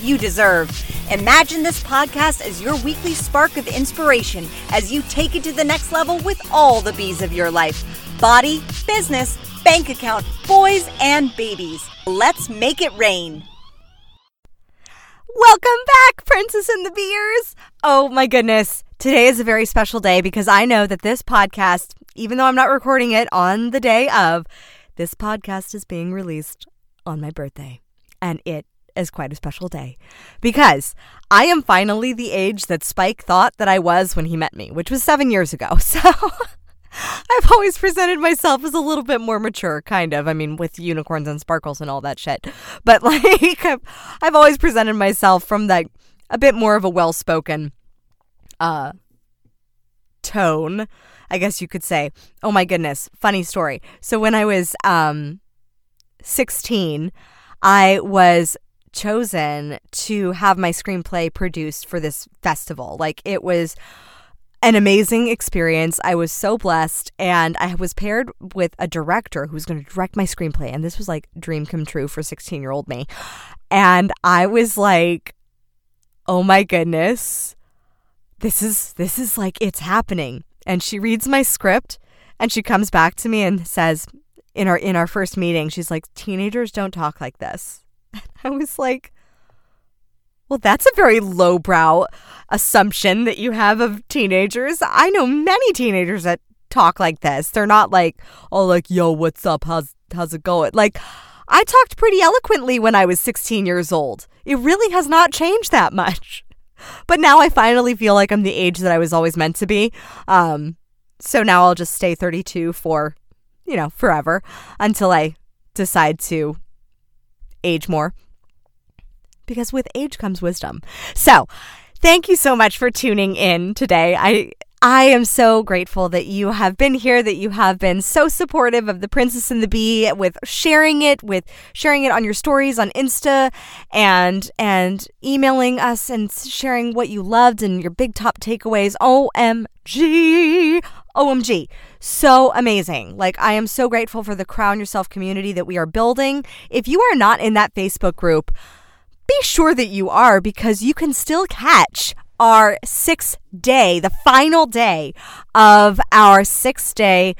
you deserve. Imagine this podcast as your weekly spark of inspiration as you take it to the next level with all the bees of your life body, business, bank account, boys, and babies. Let's make it rain. Welcome back, Princess and the Beers. Oh my goodness. Today is a very special day because I know that this podcast, even though I'm not recording it on the day of, this podcast is being released on my birthday. And it is quite a special day because I am finally the age that Spike thought that I was when he met me, which was seven years ago. So. I've always presented myself as a little bit more mature, kind of. I mean, with unicorns and sparkles and all that shit. But like, I've, I've always presented myself from that a bit more of a well spoken uh, tone, I guess you could say. Oh my goodness, funny story. So when I was um, 16, I was chosen to have my screenplay produced for this festival. Like, it was an amazing experience. I was so blessed. And I was paired with a director who was going to direct my screenplay. And this was like dream come true for 16 year old me. And I was like, oh my goodness, this is, this is like, it's happening. And she reads my script and she comes back to me and says, in our in our first meeting, she's like, teenagers don't talk like this. I was like, well, that's a very lowbrow assumption that you have of teenagers. I know many teenagers that talk like this. They're not like, oh, like, yo, what's up? How's how's it going? Like, I talked pretty eloquently when I was 16 years old. It really has not changed that much. But now I finally feel like I'm the age that I was always meant to be. Um, so now I'll just stay 32 for, you know, forever until I decide to age more because with age comes wisdom. So, thank you so much for tuning in today. I I am so grateful that you have been here, that you have been so supportive of the Princess and the Bee with sharing it, with sharing it on your stories on Insta and and emailing us and sharing what you loved and your big top takeaways. OMG. OMG. So amazing. Like I am so grateful for the Crown Yourself community that we are building. If you are not in that Facebook group, be sure that you are because you can still catch our six day, the final day of our six day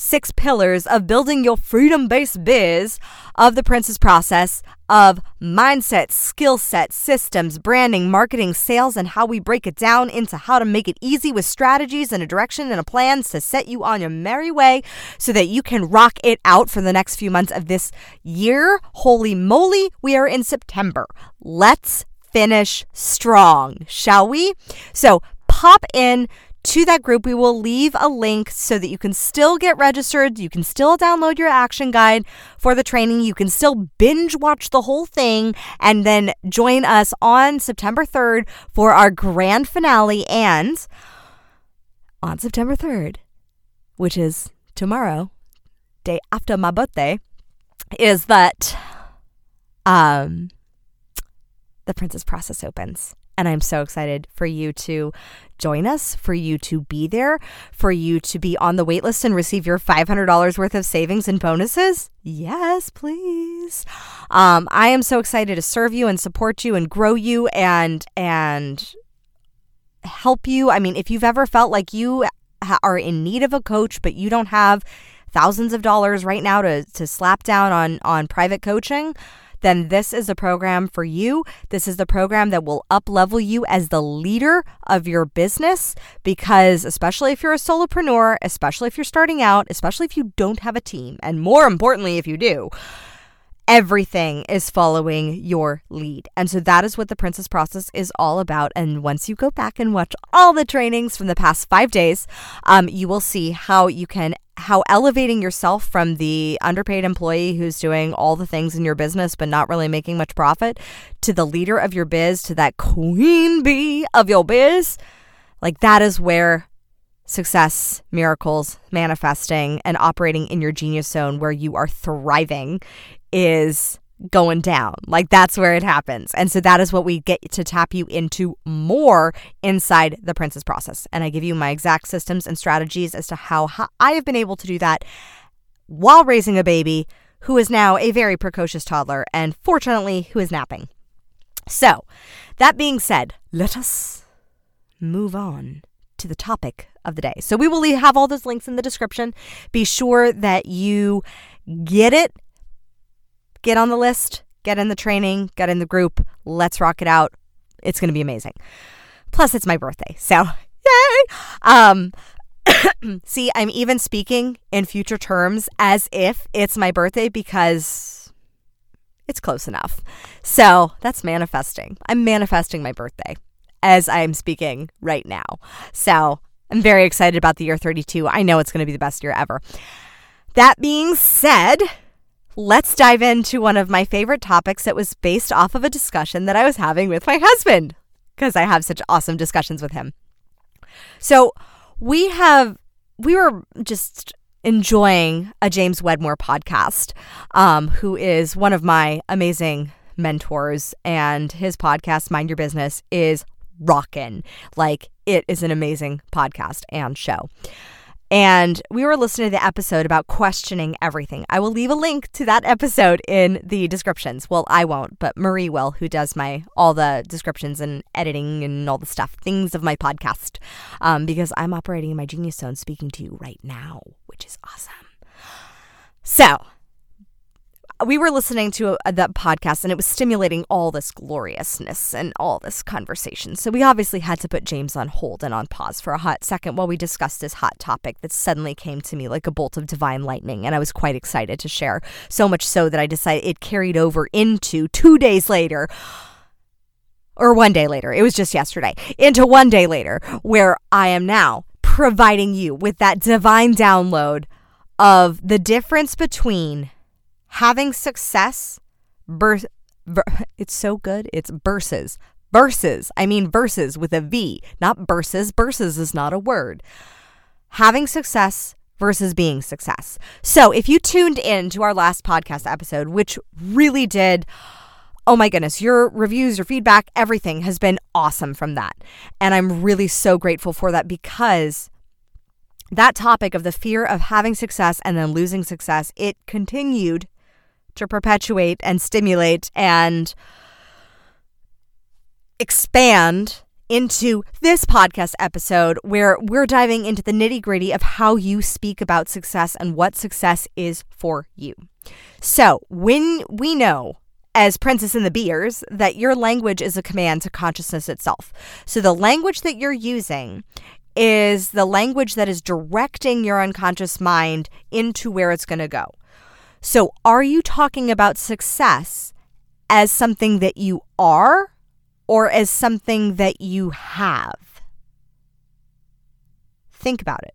six pillars of building your freedom based biz of the Princess process of mindset, skill set, systems, branding, marketing, sales, and how we break it down into how to make it easy with strategies and a direction and a plan to set you on your merry way so that you can rock it out for the next few months of this year. Holy moly, we are in September. Let's finish strong, shall we? So pop in to that group. We will leave a link so that you can still get registered. You can still download your action guide for the training. You can still binge watch the whole thing and then join us on September 3rd for our grand finale. And on September 3rd, which is tomorrow, day after my birthday, is that um the princess process opens. And I'm so excited for you to join us, for you to be there, for you to be on the waitlist and receive your $500 worth of savings and bonuses. Yes, please. Um, I am so excited to serve you and support you and grow you and and help you. I mean, if you've ever felt like you are in need of a coach, but you don't have thousands of dollars right now to to slap down on on private coaching then this is a program for you. This is the program that will up level you as the leader of your business because, especially if you're a solopreneur, especially if you're starting out, especially if you don't have a team, and more importantly, if you do, everything is following your lead. And so that is what the Princess Process is all about. And once you go back and watch all the trainings from the past five days, um, you will see how you can how elevating yourself from the underpaid employee who's doing all the things in your business but not really making much profit to the leader of your biz, to that queen bee of your biz, like that is where success, miracles, manifesting, and operating in your genius zone where you are thriving is going down. Like that's where it happens. And so that is what we get to tap you into more inside the princess process. And I give you my exact systems and strategies as to how, how I have been able to do that while raising a baby who is now a very precocious toddler and fortunately who is napping. So, that being said, let us move on to the topic of the day. So, we will have all those links in the description. Be sure that you get it get on the list, get in the training, get in the group. Let's rock it out. It's going to be amazing. Plus, it's my birthday. So, yay! Um, see, I'm even speaking in future terms as if it's my birthday because it's close enough. So, that's manifesting. I'm manifesting my birthday as I'm speaking right now. So, I'm very excited about the year 32. I know it's going to be the best year ever. That being said, let's dive into one of my favorite topics that was based off of a discussion that I was having with my husband because I have such awesome discussions with him. So, we have, we were just enjoying a James Wedmore podcast, um, who is one of my amazing mentors, and his podcast, Mind Your Business, is rockin'. Like, it is an amazing podcast and show. And we were listening to the episode about questioning everything. I will leave a link to that episode in the descriptions. Well, I won't, but Marie will, who does my all the descriptions and editing and all the stuff, things of my podcast, um, because I'm operating in my genius zone, speaking to you right now, which is awesome. So we were listening to a, uh, that podcast and it was stimulating all this gloriousness and all this conversation. So we obviously had to put James on hold and on pause for a hot second while we discussed this hot topic that suddenly came to me like a bolt of divine lightning. And I was quite excited to share. So much so that I decided it carried over into two days later or one day later. It was just yesterday, into one day later, where I am now providing you with that divine download of the difference between having success ver- it's so good it's verses. Verses i mean verses with a v not verses. Verses is not a word. Having success versus being success. So if you tuned in to our last podcast episode which really did oh my goodness, your reviews, your feedback, everything has been awesome from that. And I'm really so grateful for that because that topic of the fear of having success and then losing success, it continued to perpetuate and stimulate and expand into this podcast episode where we're diving into the nitty gritty of how you speak about success and what success is for you. So, when we know as Princess and the Beers that your language is a command to consciousness itself. So, the language that you're using is the language that is directing your unconscious mind into where it's going to go. So, are you talking about success as something that you are or as something that you have? Think about it.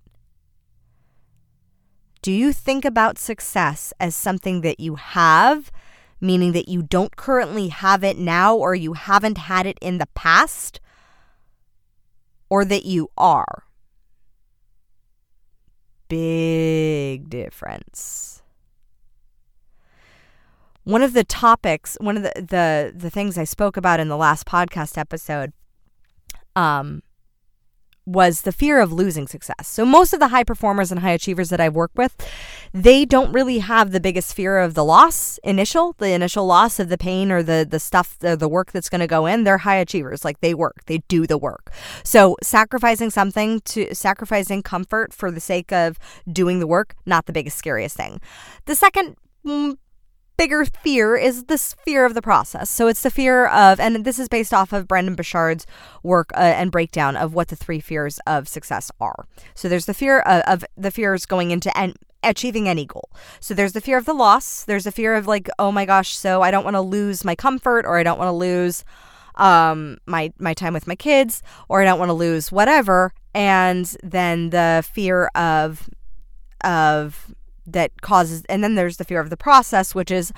Do you think about success as something that you have, meaning that you don't currently have it now or you haven't had it in the past, or that you are? Big difference one of the topics, one of the the the things I spoke about in the last podcast episode, um, was the fear of losing success. So most of the high performers and high achievers that I've worked with, they don't really have the biggest fear of the loss initial, the initial loss of the pain or the the stuff, the, the work that's going to go in. They're high achievers, like they work, they do the work. So sacrificing something to sacrificing comfort for the sake of doing the work, not the biggest scariest thing. The second mm, bigger fear is this fear of the process. So it's the fear of, and this is based off of Brendon Burchard's work uh, and breakdown of what the three fears of success are. So there's the fear of, of the fears going into and achieving any goal. So there's the fear of the loss. There's the fear of like, oh my gosh, so I don't want to lose my comfort or I don't want to lose um my my time with my kids or I don't want to lose whatever and then the fear of of that causes and then there's the fear of the process which is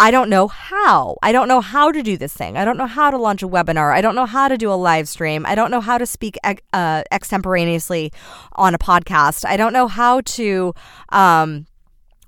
I don't know how. I don't know how to do this thing. I don't know how to launch a webinar. I don't know how to do a live stream. I don't know how to speak uh, extemporaneously on a podcast. I don't know how to um,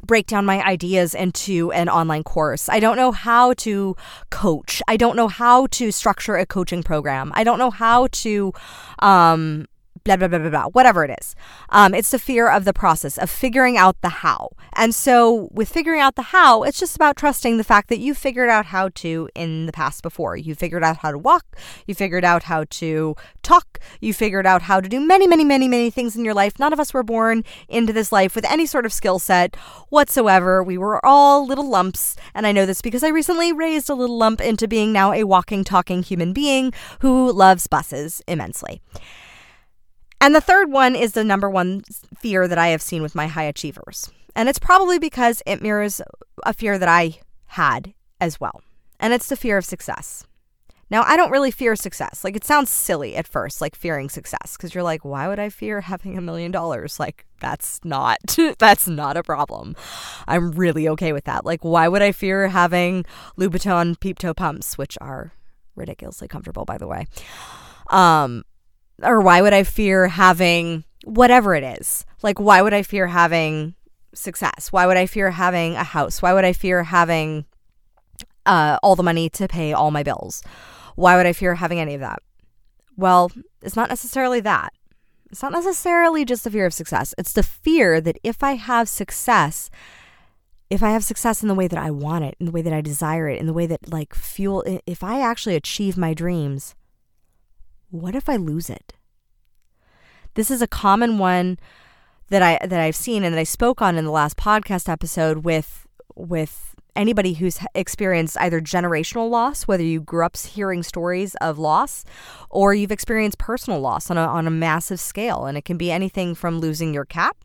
break down my ideas into an online course. I don't know how to coach. I don't know how to structure a coaching program. I don't know how to um, blah, blah, blah, blah, blah, whatever it is. Um, it's the fear of the process, of figuring out the how. And so, with figuring out the how, it's just about trusting the fact that you figured out how to in the past before. You figured out how to walk, you figured out how to talk, you figured out how to do many, many, many, many things in your life. None of us were born into this life with any sort of skill set whatsoever. We were all little lumps. And I know this because I recently raised a little lump into being now a walking, talking human being who loves buses immensely. And the third one is the number one fear that I have seen with my high achievers. And it's probably because it mirrors a fear that I had as well. And it's the fear of success. Now, I don't really fear success. Like, it sounds silly at first, like fearing success, because you're like, why would I fear having a million dollars? Like, that's not, that's not a problem. I'm really okay with that. Like, why would I fear having Louboutin peep toe pumps, which are ridiculously comfortable, by the way? Um, or why would I fear having whatever it is? Like, why would I fear having success? Why would I fear having a house? Why would I fear having uh, all the money to pay all my bills? Why would I fear having any of that? Well, it's not necessarily that. It's not necessarily just the fear of success. It's the fear that if I have success, if I have success in the way that I want it, in the way that I desire it, in the way that like fuel, if I actually achieve my dreams, what if I lose it? This is a common one that I that I've seen and that I spoke on in the last podcast episode with with anybody who's experienced either generational loss, whether you grew up hearing stories of loss, or you've experienced personal loss on a, on a massive scale. And it can be anything from losing your cat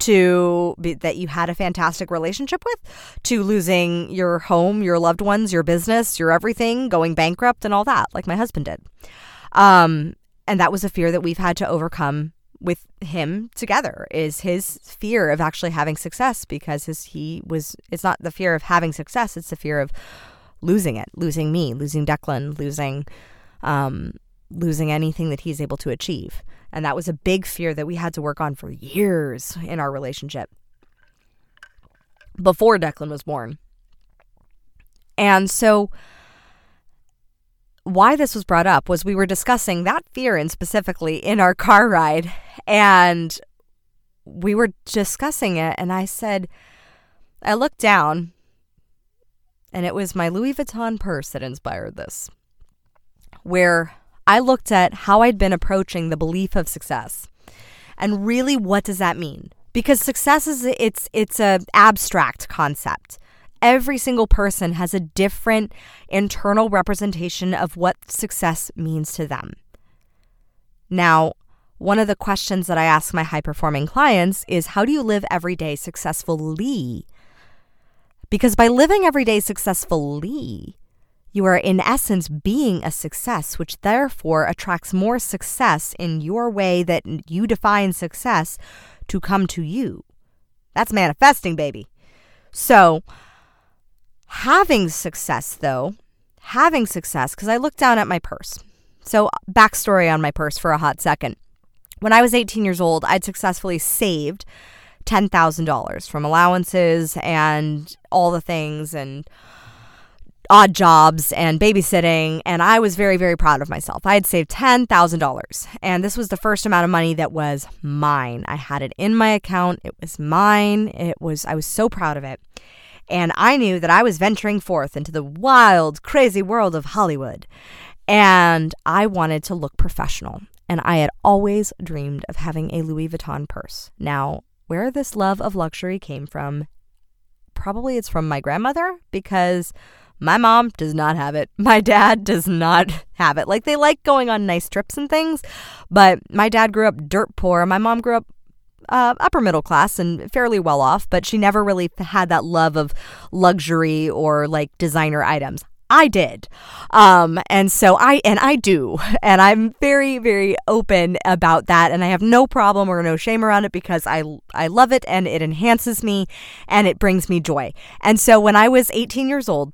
to be, that you had a fantastic relationship with, to losing your home, your loved ones, your business, your everything, going bankrupt, and all that, like my husband did. Um, and that was a fear that we've had to overcome with him together is his fear of actually having success because his, he was it's not the fear of having success it's the fear of losing it losing me losing declan losing um, losing anything that he's able to achieve. And that was a big fear that we had to work on for years in our relationship before declan was born. And so why this was brought up was we were discussing that fear and specifically in our car ride and we were discussing it and I said I looked down and it was my Louis Vuitton purse that inspired this where I looked at how I'd been approaching the belief of success. And really what does that mean? Because success is it's it's a abstract concept every single person has a different internal representation of what success means to them. Now, one of the questions that I ask my high performing clients is how do you live every day successfully? Because by living every day successfully, you are in essence being a success, which therefore attracts more success in your way that you define success to come to you. That's manifesting, baby. So, Having success, though, having success, because I looked down at my purse. So, backstory on my purse for a hot second. When I was 18 years old, I'd successfully saved $10,000 from allowances and all the things and odd jobs and babysitting. And I was very, very proud of myself. I had saved $10,000. And this was the first amount of money that was mine. I had it in my account. It was mine. It was, I was so proud of it and I knew that I was venturing forth into the wild, crazy world of Hollywood. And I wanted to look professional. And I had always dreamed of having a Louis Vuitton purse. Now, where this love of luxury came from, probably it's from my grandmother because my mom does not have it. My dad does not have it. Like they like going on nice trips and things, but my dad grew up dirt poor. My mom grew up uh, upper middle class and fairly well off, but she never really had that love of luxury or like designer items. I did. Um, and so I, and I do. And I'm very, very open about that. And I have no problem or no shame around it because I, I love it and it enhances me and it brings me joy. And so when I was 18 years old,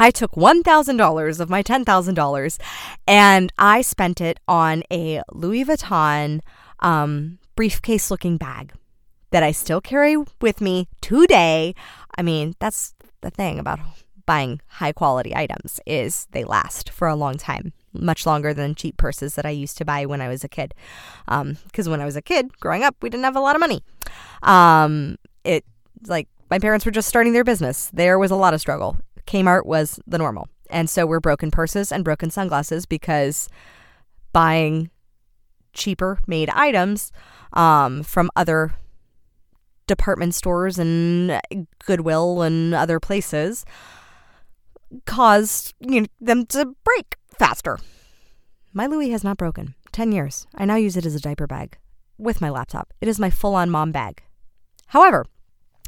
I took $1,000 of my $10,000 and I spent it on a Louis Vuitton um, briefcase looking bag that I still carry with me today. I mean, that's the thing about buying high quality items is they last for a long time much longer than cheap purses that I used to buy when I was a kid. Because um, when I was a kid, growing up, we didn't have a lot of money. Um, it like my parents were just starting their business. There was a lot of struggle. Kmart was the normal, and so were broken purses and broken sunglasses because buying cheaper made items um, from other department stores and Goodwill and other places caused you know, them to break faster. My Louis has not broken. 10 years. I now use it as a diaper bag with my laptop. It is my full on mom bag. However,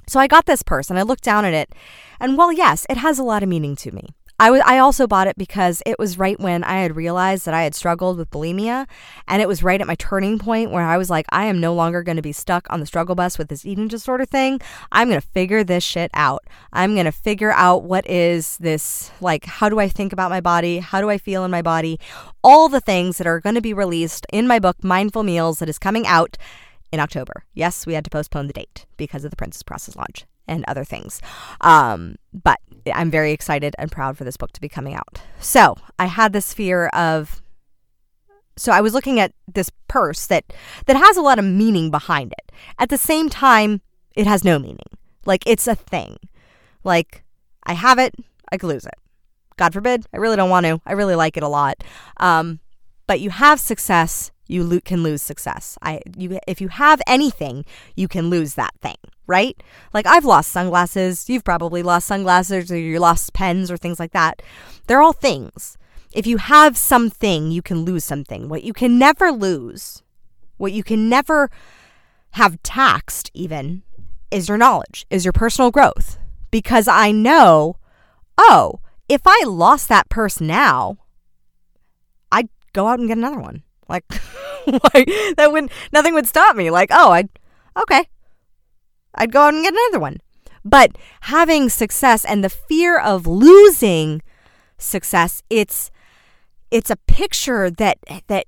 so I got this purse and I looked down at it, and well, yes, it has a lot of meaning to me. I, w- I also bought it because it was right when I had realized that I had struggled with bulimia. And it was right at my turning point where I was like, I am no longer going to be stuck on the struggle bus with this eating disorder thing. I'm going to figure this shit out. I'm going to figure out what is this, like, how do I think about my body? How do I feel in my body? All the things that are going to be released in my book, Mindful Meals, that is coming out in October. Yes, we had to postpone the date because of the Princess Process launch and other things. Um, but I'm very excited and proud for this book to be coming out. So I had this fear of. So I was looking at this purse that that has a lot of meaning behind it. At the same time, it has no meaning. Like it's a thing. Like I have it, I could lose it. God forbid. I really don't want to. I really like it a lot. Um, but you have success you lo- can lose success. I you if you have anything, you can lose that thing, right? Like I've lost sunglasses, you've probably lost sunglasses or you lost pens or things like that. They're all things. If you have something, you can lose something. What you can never lose, what you can never have taxed even is your knowledge, is your personal growth. Because I know, oh, if I lost that purse now, I'd go out and get another one. Like, like that would nothing would stop me. Like, oh, I'd okay, I'd go out and get another one. But having success and the fear of losing success, it's it's a picture that that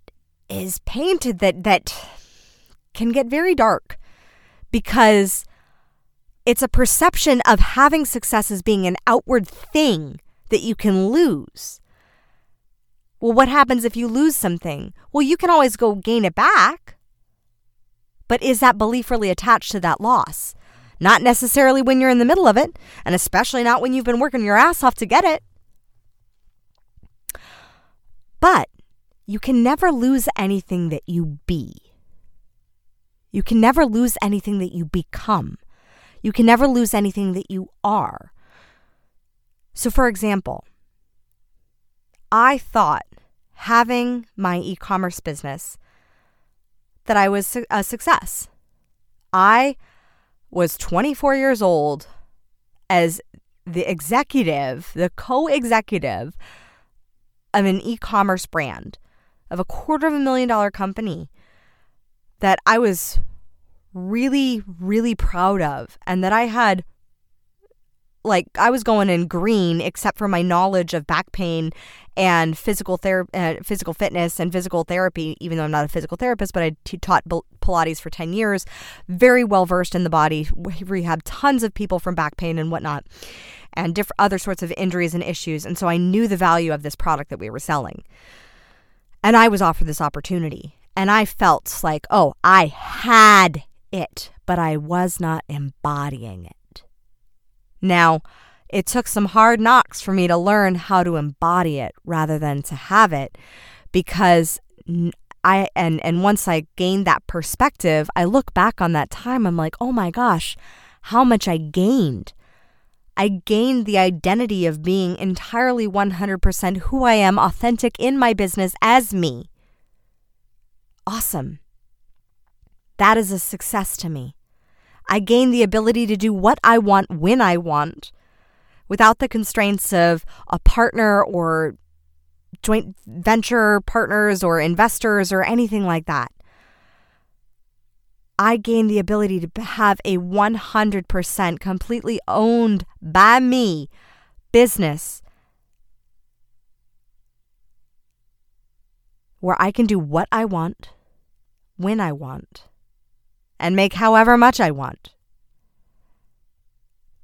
is painted that that can get very dark because it's a perception of having success as being an outward thing that you can lose. Well, what happens if you lose something? Well, you can always go gain it back. But is that belief really attached to that loss? Not necessarily when you're in the middle of it, and especially not when you've been working your ass off to get it. But you can never lose anything that you be. You can never lose anything that you become. You can never lose anything that you are. So, for example, I thought having my e commerce business that I was a success. I was 24 years old as the executive, the co executive of an e commerce brand of a quarter of a million dollar company that I was really, really proud of and that I had like I was going in green except for my knowledge of back pain and physical therapy, uh, physical fitness and physical therapy. Even though I'm not a physical therapist, but I t- taught Pilates for ten years, very well versed in the body, rehab tons of people from back pain and whatnot, and different other sorts of injuries and issues. And so I knew the value of this product that we were selling, and I was offered this opportunity, and I felt like, oh, I had it, but I was not embodying it. Now, it took some hard knocks for me to learn how to embody it rather than to have it because I and and once I gained that perspective, I look back on that time I'm like, "Oh my gosh, how much I gained." I gained the identity of being entirely 100% who I am, authentic in my business as me. Awesome. That is a success to me. I gain the ability to do what I want when I want without the constraints of a partner or joint venture partners or investors or anything like that. I gain the ability to have a 100% completely owned by me business where I can do what I want, when I want, and make however much I want.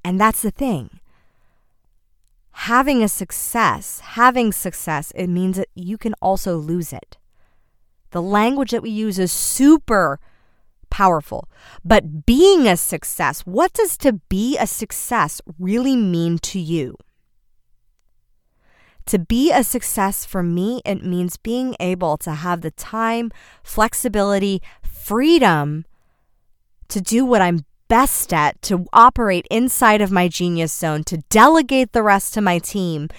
And that's the thing. Having a success, having success, it means that you can also lose it. The language that we use is super powerful. But being a success, what does to be a success really mean to you? To be a success for me, it means being able to have the time, flexibility, freedom to do what I'm best at, to operate inside of my genius zone, to delegate the rest to my team,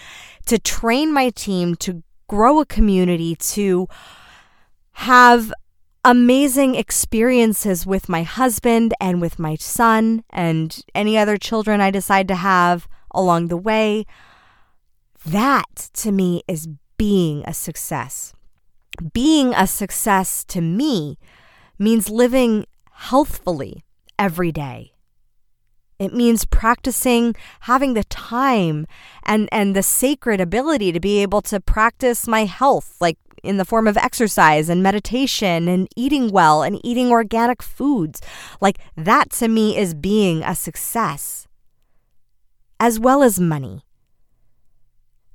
to train my team, to grow a community, to have amazing experiences with my husband and with my son and any other children I decide to have along the way. That to me is being a success. Being a success to me means living healthfully every day. It means practicing, having the time and, and the sacred ability to be able to practice my health, like in the form of exercise and meditation and eating well and eating organic foods. Like that to me is being a success, as well as money.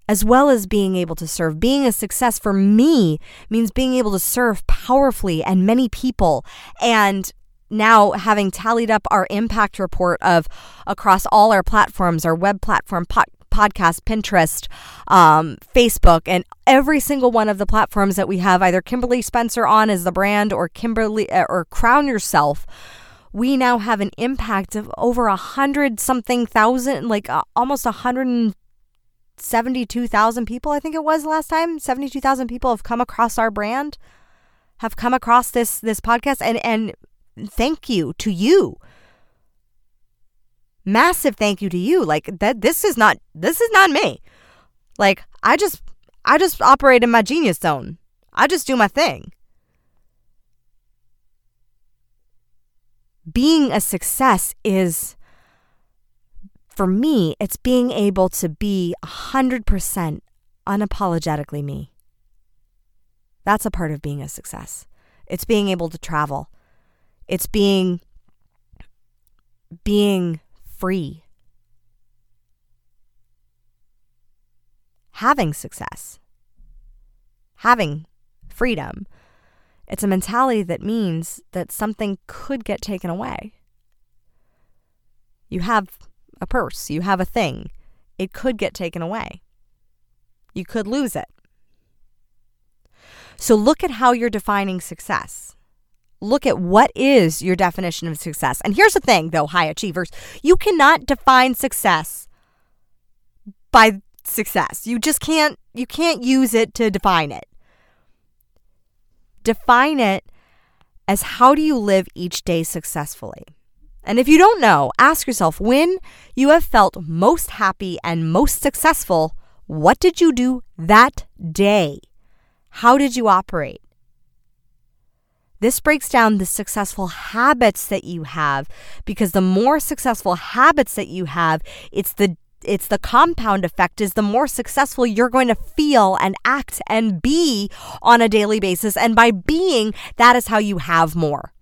As well as being able to serve. Being a success for me means being able to serve powerfully and many people and now having tallied up our impact report of across all our platforms, our web platform, podcast, Pinterest, um, Facebook, and every single one of the platforms that we have either Kimberly Spencer on as the brand or Kimberly uh, or Crown Yourself. We now have an impact of over a hundred something thousand, like uh, almost a hundred and seventy-two thousand people. I think it was last time. Seventy-two thousand people have come across our brand, have come across this this podcast, and and thank you to you massive thank you to you. Like that this is not this is not me. Like I just I just operate in my genius zone. I just do my thing. Being a success is for me, it's being able to be 100% unapologetically me. That's a part of being a success. It's being able to travel. It's being being free. Having success, having freedom, it's a mentality that means that something could get taken away. You have a purse, you have a thing, it could get taken away. You could lose it. So look at how you're defining success look at what is your definition of success. And here's the thing, though, high achievers, you cannot define success by success. You just can't you can't use it to define it. Define it as how do you live each day successfully? And if you don't know, ask yourself when you have felt most happy and most successful, what did you do that day? How did you operate? This breaks down the successful habits that you have because the more successful habits that you have, it's the it's the compound effect is the more successful you're going to feel and act and be on a daily basis and by being that is how you have more.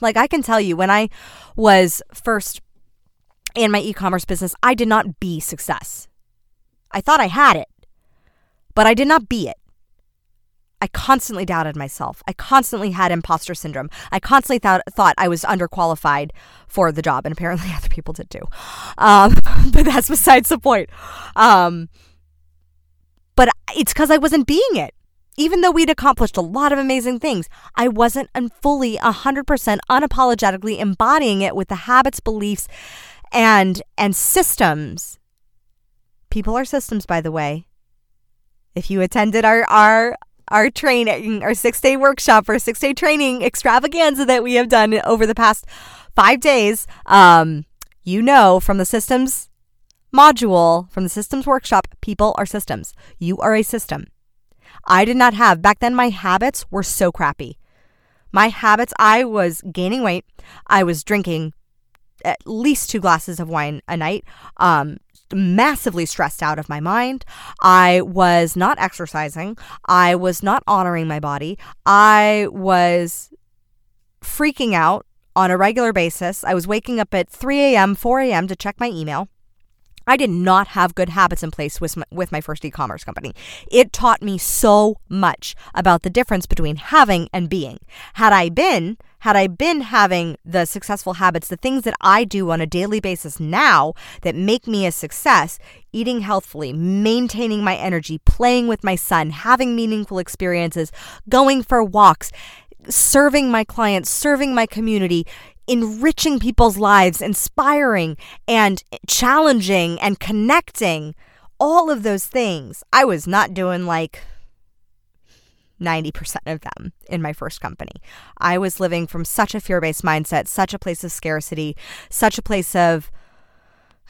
Like I can tell you when I was first in my e-commerce business, I did not be success. I thought I had it, but I did not be it. I constantly doubted myself. I constantly had imposter syndrome. I constantly thought, thought I was underqualified for the job, and apparently other people did too. Um, but that's besides the point. Um, but it's because I wasn't being it. Even though we'd accomplished a lot of amazing things, I wasn't fully 100% unapologetically embodying it with the habits, beliefs, and and systems. People are systems, by the way. If you attended our our our training, our six day workshop, our six day training extravaganza that we have done over the past five days. Um, You know from the systems module, from the systems workshop, people are systems. You are a system. I did not have, back then, my habits were so crappy. My habits, I was gaining weight. I was drinking at least two glasses of wine a night. Um, massively stressed out of my mind. I was not exercising. I was not honoring my body. I was freaking out on a regular basis. I was waking up at 3 a.m., 4 a.m. to check my email. I did not have good habits in place with my, with my first e commerce company. It taught me so much about the difference between having and being. Had I been, had I been having the successful habits, the things that I do on a daily basis now that make me a success, eating healthfully, maintaining my energy, playing with my son, having meaningful experiences, going for walks, serving my clients, serving my community, enriching people's lives, inspiring and challenging and connecting, all of those things. I was not doing like 90% of them in my first company. I was living from such a fear based mindset, such a place of scarcity, such a place of,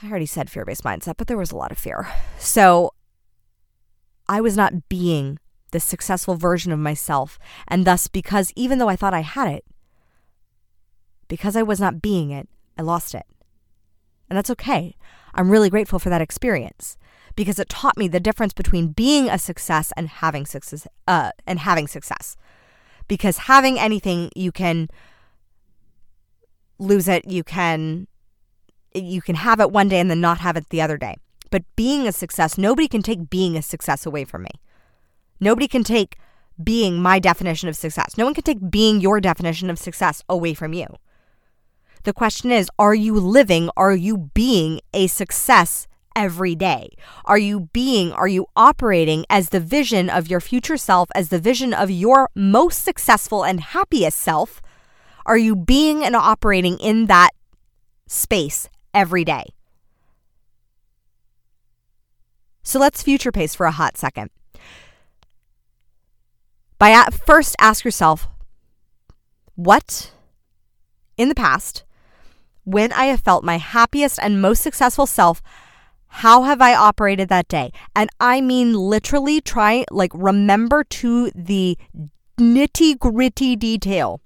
I already said fear based mindset, but there was a lot of fear. So I was not being the successful version of myself. And thus, because even though I thought I had it, because I was not being it, I lost it. And that's okay. I'm really grateful for that experience because it taught me the difference between being a success and having success uh, and having success. Because having anything you can lose it, you can you can have it one day and then not have it the other day. But being a success, nobody can take being a success away from me. Nobody can take being my definition of success. No one can take being your definition of success away from you. The question is are you living, are you being a success every day? Are you being, are you operating as the vision of your future self, as the vision of your most successful and happiest self? Are you being and operating in that space every day? So let's future pace for a hot second. By at first ask yourself, what in the past, when I have felt my happiest and most successful self, how have I operated that day? And I mean literally try, like, remember to the nitty gritty detail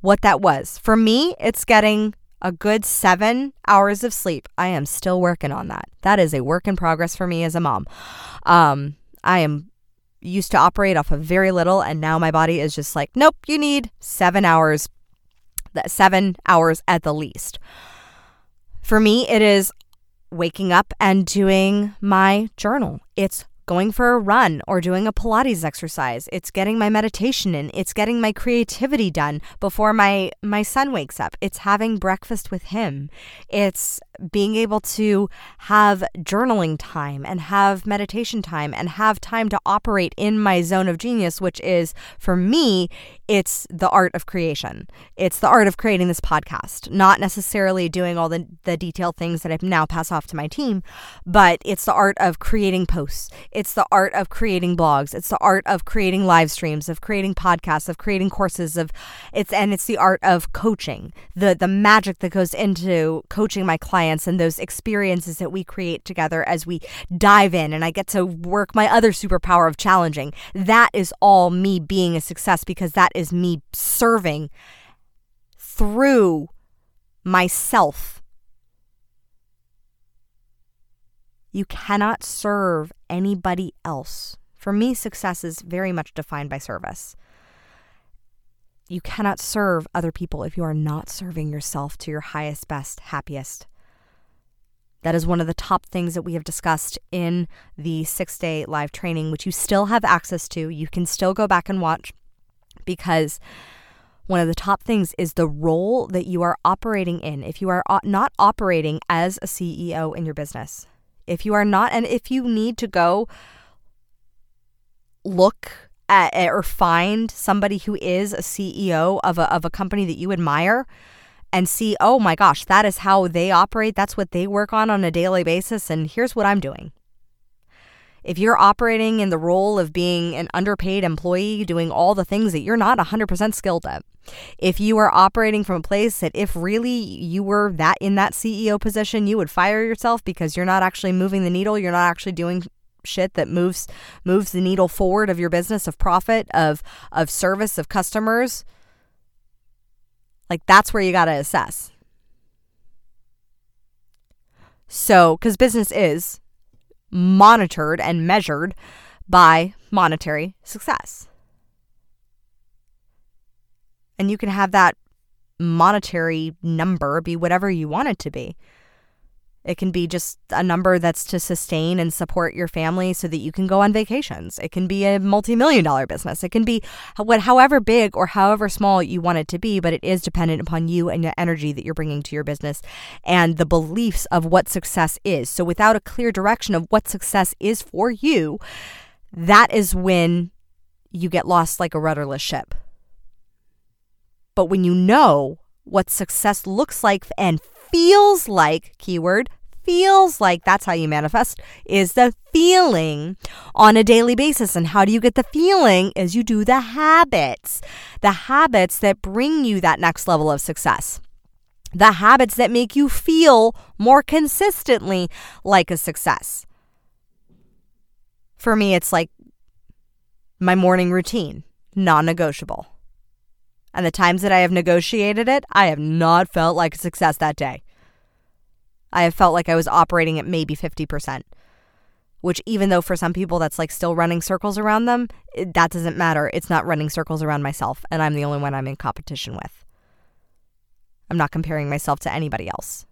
what that was. For me, it's getting a good seven hours of sleep. I am still working on that. That is a work in progress for me as a mom. Um, I am used to operate off of very little, and now my body is just like, nope, you need seven hours, seven hours at the least. For me, it is waking up and doing my journal. It's going for a run or doing a Pilates exercise. It's getting my meditation in. It's getting my creativity done before my my son wakes up. It's having breakfast with him. It's being able to have journaling time and have meditation time and have time to operate in my zone of genius, which is for me, it's the art of creation. It's the art of creating this podcast, not necessarily doing all the, the detailed things that I now pass off to my team, but it's the art of creating posts. It's the art of creating blogs. It's the art of creating live streams, of creating podcasts, of creating courses, of it's and it's the art of coaching. The the magic that goes into coaching my clients and those experiences that we create together as we dive in and I get to work my other superpower of challenging. That is all me being a success because that is me serving through myself. You cannot serve anybody else. For me, success is very much defined by service. You cannot serve other people if you are not serving yourself to your highest, best, happiest. That is one of the top things that we have discussed in the six day live training, which you still have access to. You can still go back and watch because one of the top things is the role that you are operating in. If you are not operating as a CEO in your business, if you are not, and if you need to go look at or find somebody who is a CEO of a, of a company that you admire, and see, oh my gosh, that is how they operate. That's what they work on on a daily basis. And here's what I'm doing. if you're operating in the role of being an underpaid employee doing all the things that you're not 100% skilled at, if you are operating from a place that if really you were that in that CEO position, you would fire yourself because you're not actually moving the needle, you're not actually doing shit that moves moves the needle forward of your business of profit of of service of customers like that's where you got to assess so cuz business is monitored and measured by monetary success. And you can have that monetary number be whatever you want it to be. It can be just a number that's to sustain and support your family so that you can go on vacations. It can be a multi-million dollar business. It can be what however big or however small you want it to be, but it is dependent upon you and the energy that you're bringing to your business and the beliefs of what success is. So without a clear direction of what success is for you, that is when you get lost like a rudderless ship. But when you know what success looks like and feels like, keyword, feels like that's how you manifest is the feeling on a daily basis. And how do you get the feeling? Is you do the habits, the habits that bring you that next level of success. The habits that make you feel more consistently like a success. For me, it's like my morning routine, non negotiable. And the times that I have negotiated it, I have not felt like a success that day. I have felt like I was operating at maybe 50%, which, even though for some people that's like still running circles around them, it, that doesn't matter. It's not running circles around myself, and I'm the only one I'm in competition with. I'm not comparing myself to anybody else.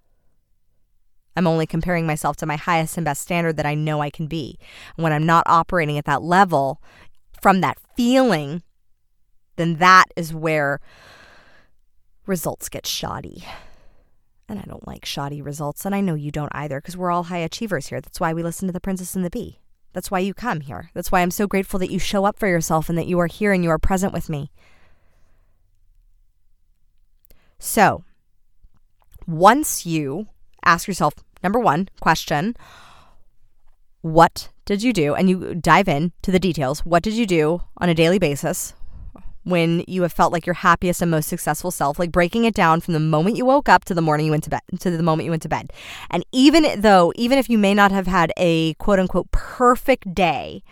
I'm only comparing myself to my highest and best standard that I know I can be. And When I'm not operating at that level from that feeling then that is where results get shoddy. And I don't like shoddy results, and I know you don't either because we're all high achievers here. That's why we listen to The Princess and the Bee. That's why you come here. That's why I'm so grateful that you show up for yourself and that you are here and you are present with me. So, once you ask yourself, number one question, what did you do? And you dive in to the details. What did you do on a daily basis? When you have felt like your happiest and most successful self, like breaking it down from the moment you woke up to the morning you went to bed, to the moment you went to bed. And even though, even if you may not have had a quote unquote perfect day,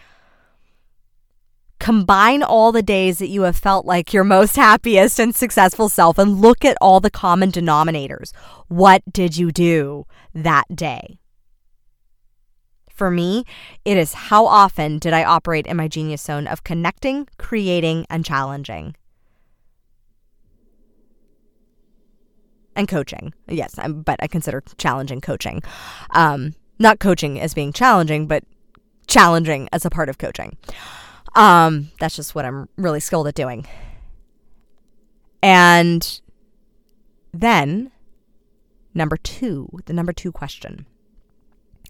combine all the days that you have felt like your most happiest and successful self and look at all the common denominators. What did you do that day? For me, it is how often did I operate in my genius zone of connecting, creating, and challenging. And coaching. Yes, I'm, but I consider challenging coaching. Um, not coaching as being challenging, but challenging as a part of coaching. Um, that's just what I'm really skilled at doing. And then, number two, the number two question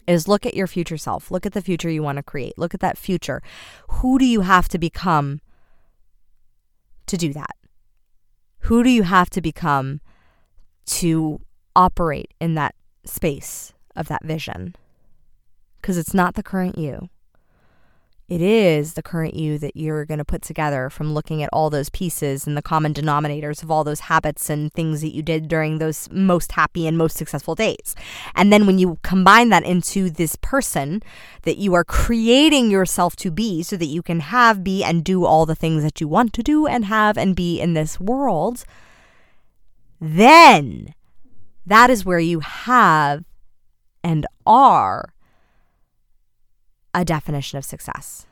is look at your future self. Look at the future you want to create. Look at that future. Who do you have to become to do that? Who do you have to become to operate in that space of that vision? Because it's not the current you it is the current you that you're going to put together from looking at all those pieces and the common denominators of all those habits and things that you did during those most happy and most successful days. And then when you combine that into this person that you are creating yourself to be so that you can have, be, and do all the things that you want to do and have and be in this world, then that is where you have and are a definition of success.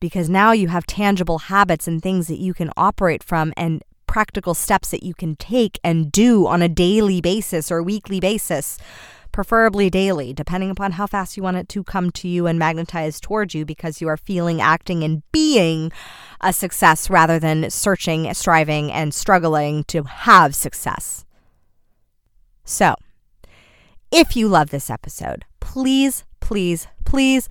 Because now you have tangible habits and things that you can operate from and practical steps that you can take and do on a daily basis or weekly basis, preferably daily, depending upon how fast you want it to come to you and magnetize towards you because you are feeling, acting, and being a success rather than searching, striving, and struggling to have success. So, if you love this episode, please please, please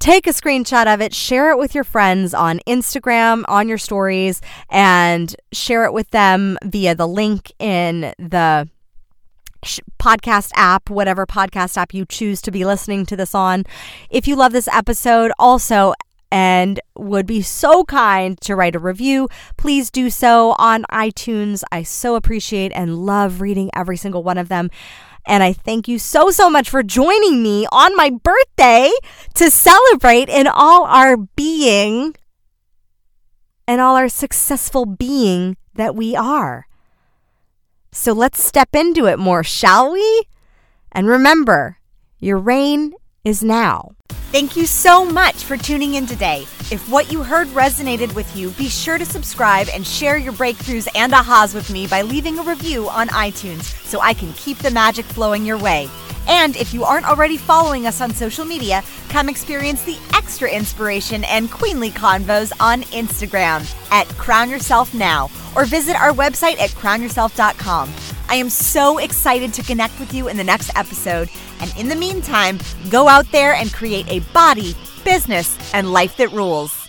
take a screenshot of it, share it with your friends on Instagram, on your stories, and share it with them via the link in the podcast app, whatever podcast app you choose to be listening to this on. If you love this episode, also, and would be so kind to write a review, please do so on iTunes. I so appreciate and love reading every single one of them. And I thank you so, so much for joining me on my birthday to celebrate in all our being and all our successful being that we are. So let's step into it more, shall we? And remember, your reign is now. Thank you so much for tuning in today. If what you heard resonated with you, be sure to subscribe and share your breakthroughs and ahas with me by leaving a review on iTunes so I can keep the magic flowing your way. And if you aren't already following us on social media, come experience the extra inspiration and queenly convos on Instagram at Crown Yourself Now or visit our website at crownyourself.com. I am so excited to connect with you in the next episode. And in the meantime, go out there and create a body, business, and life that rules.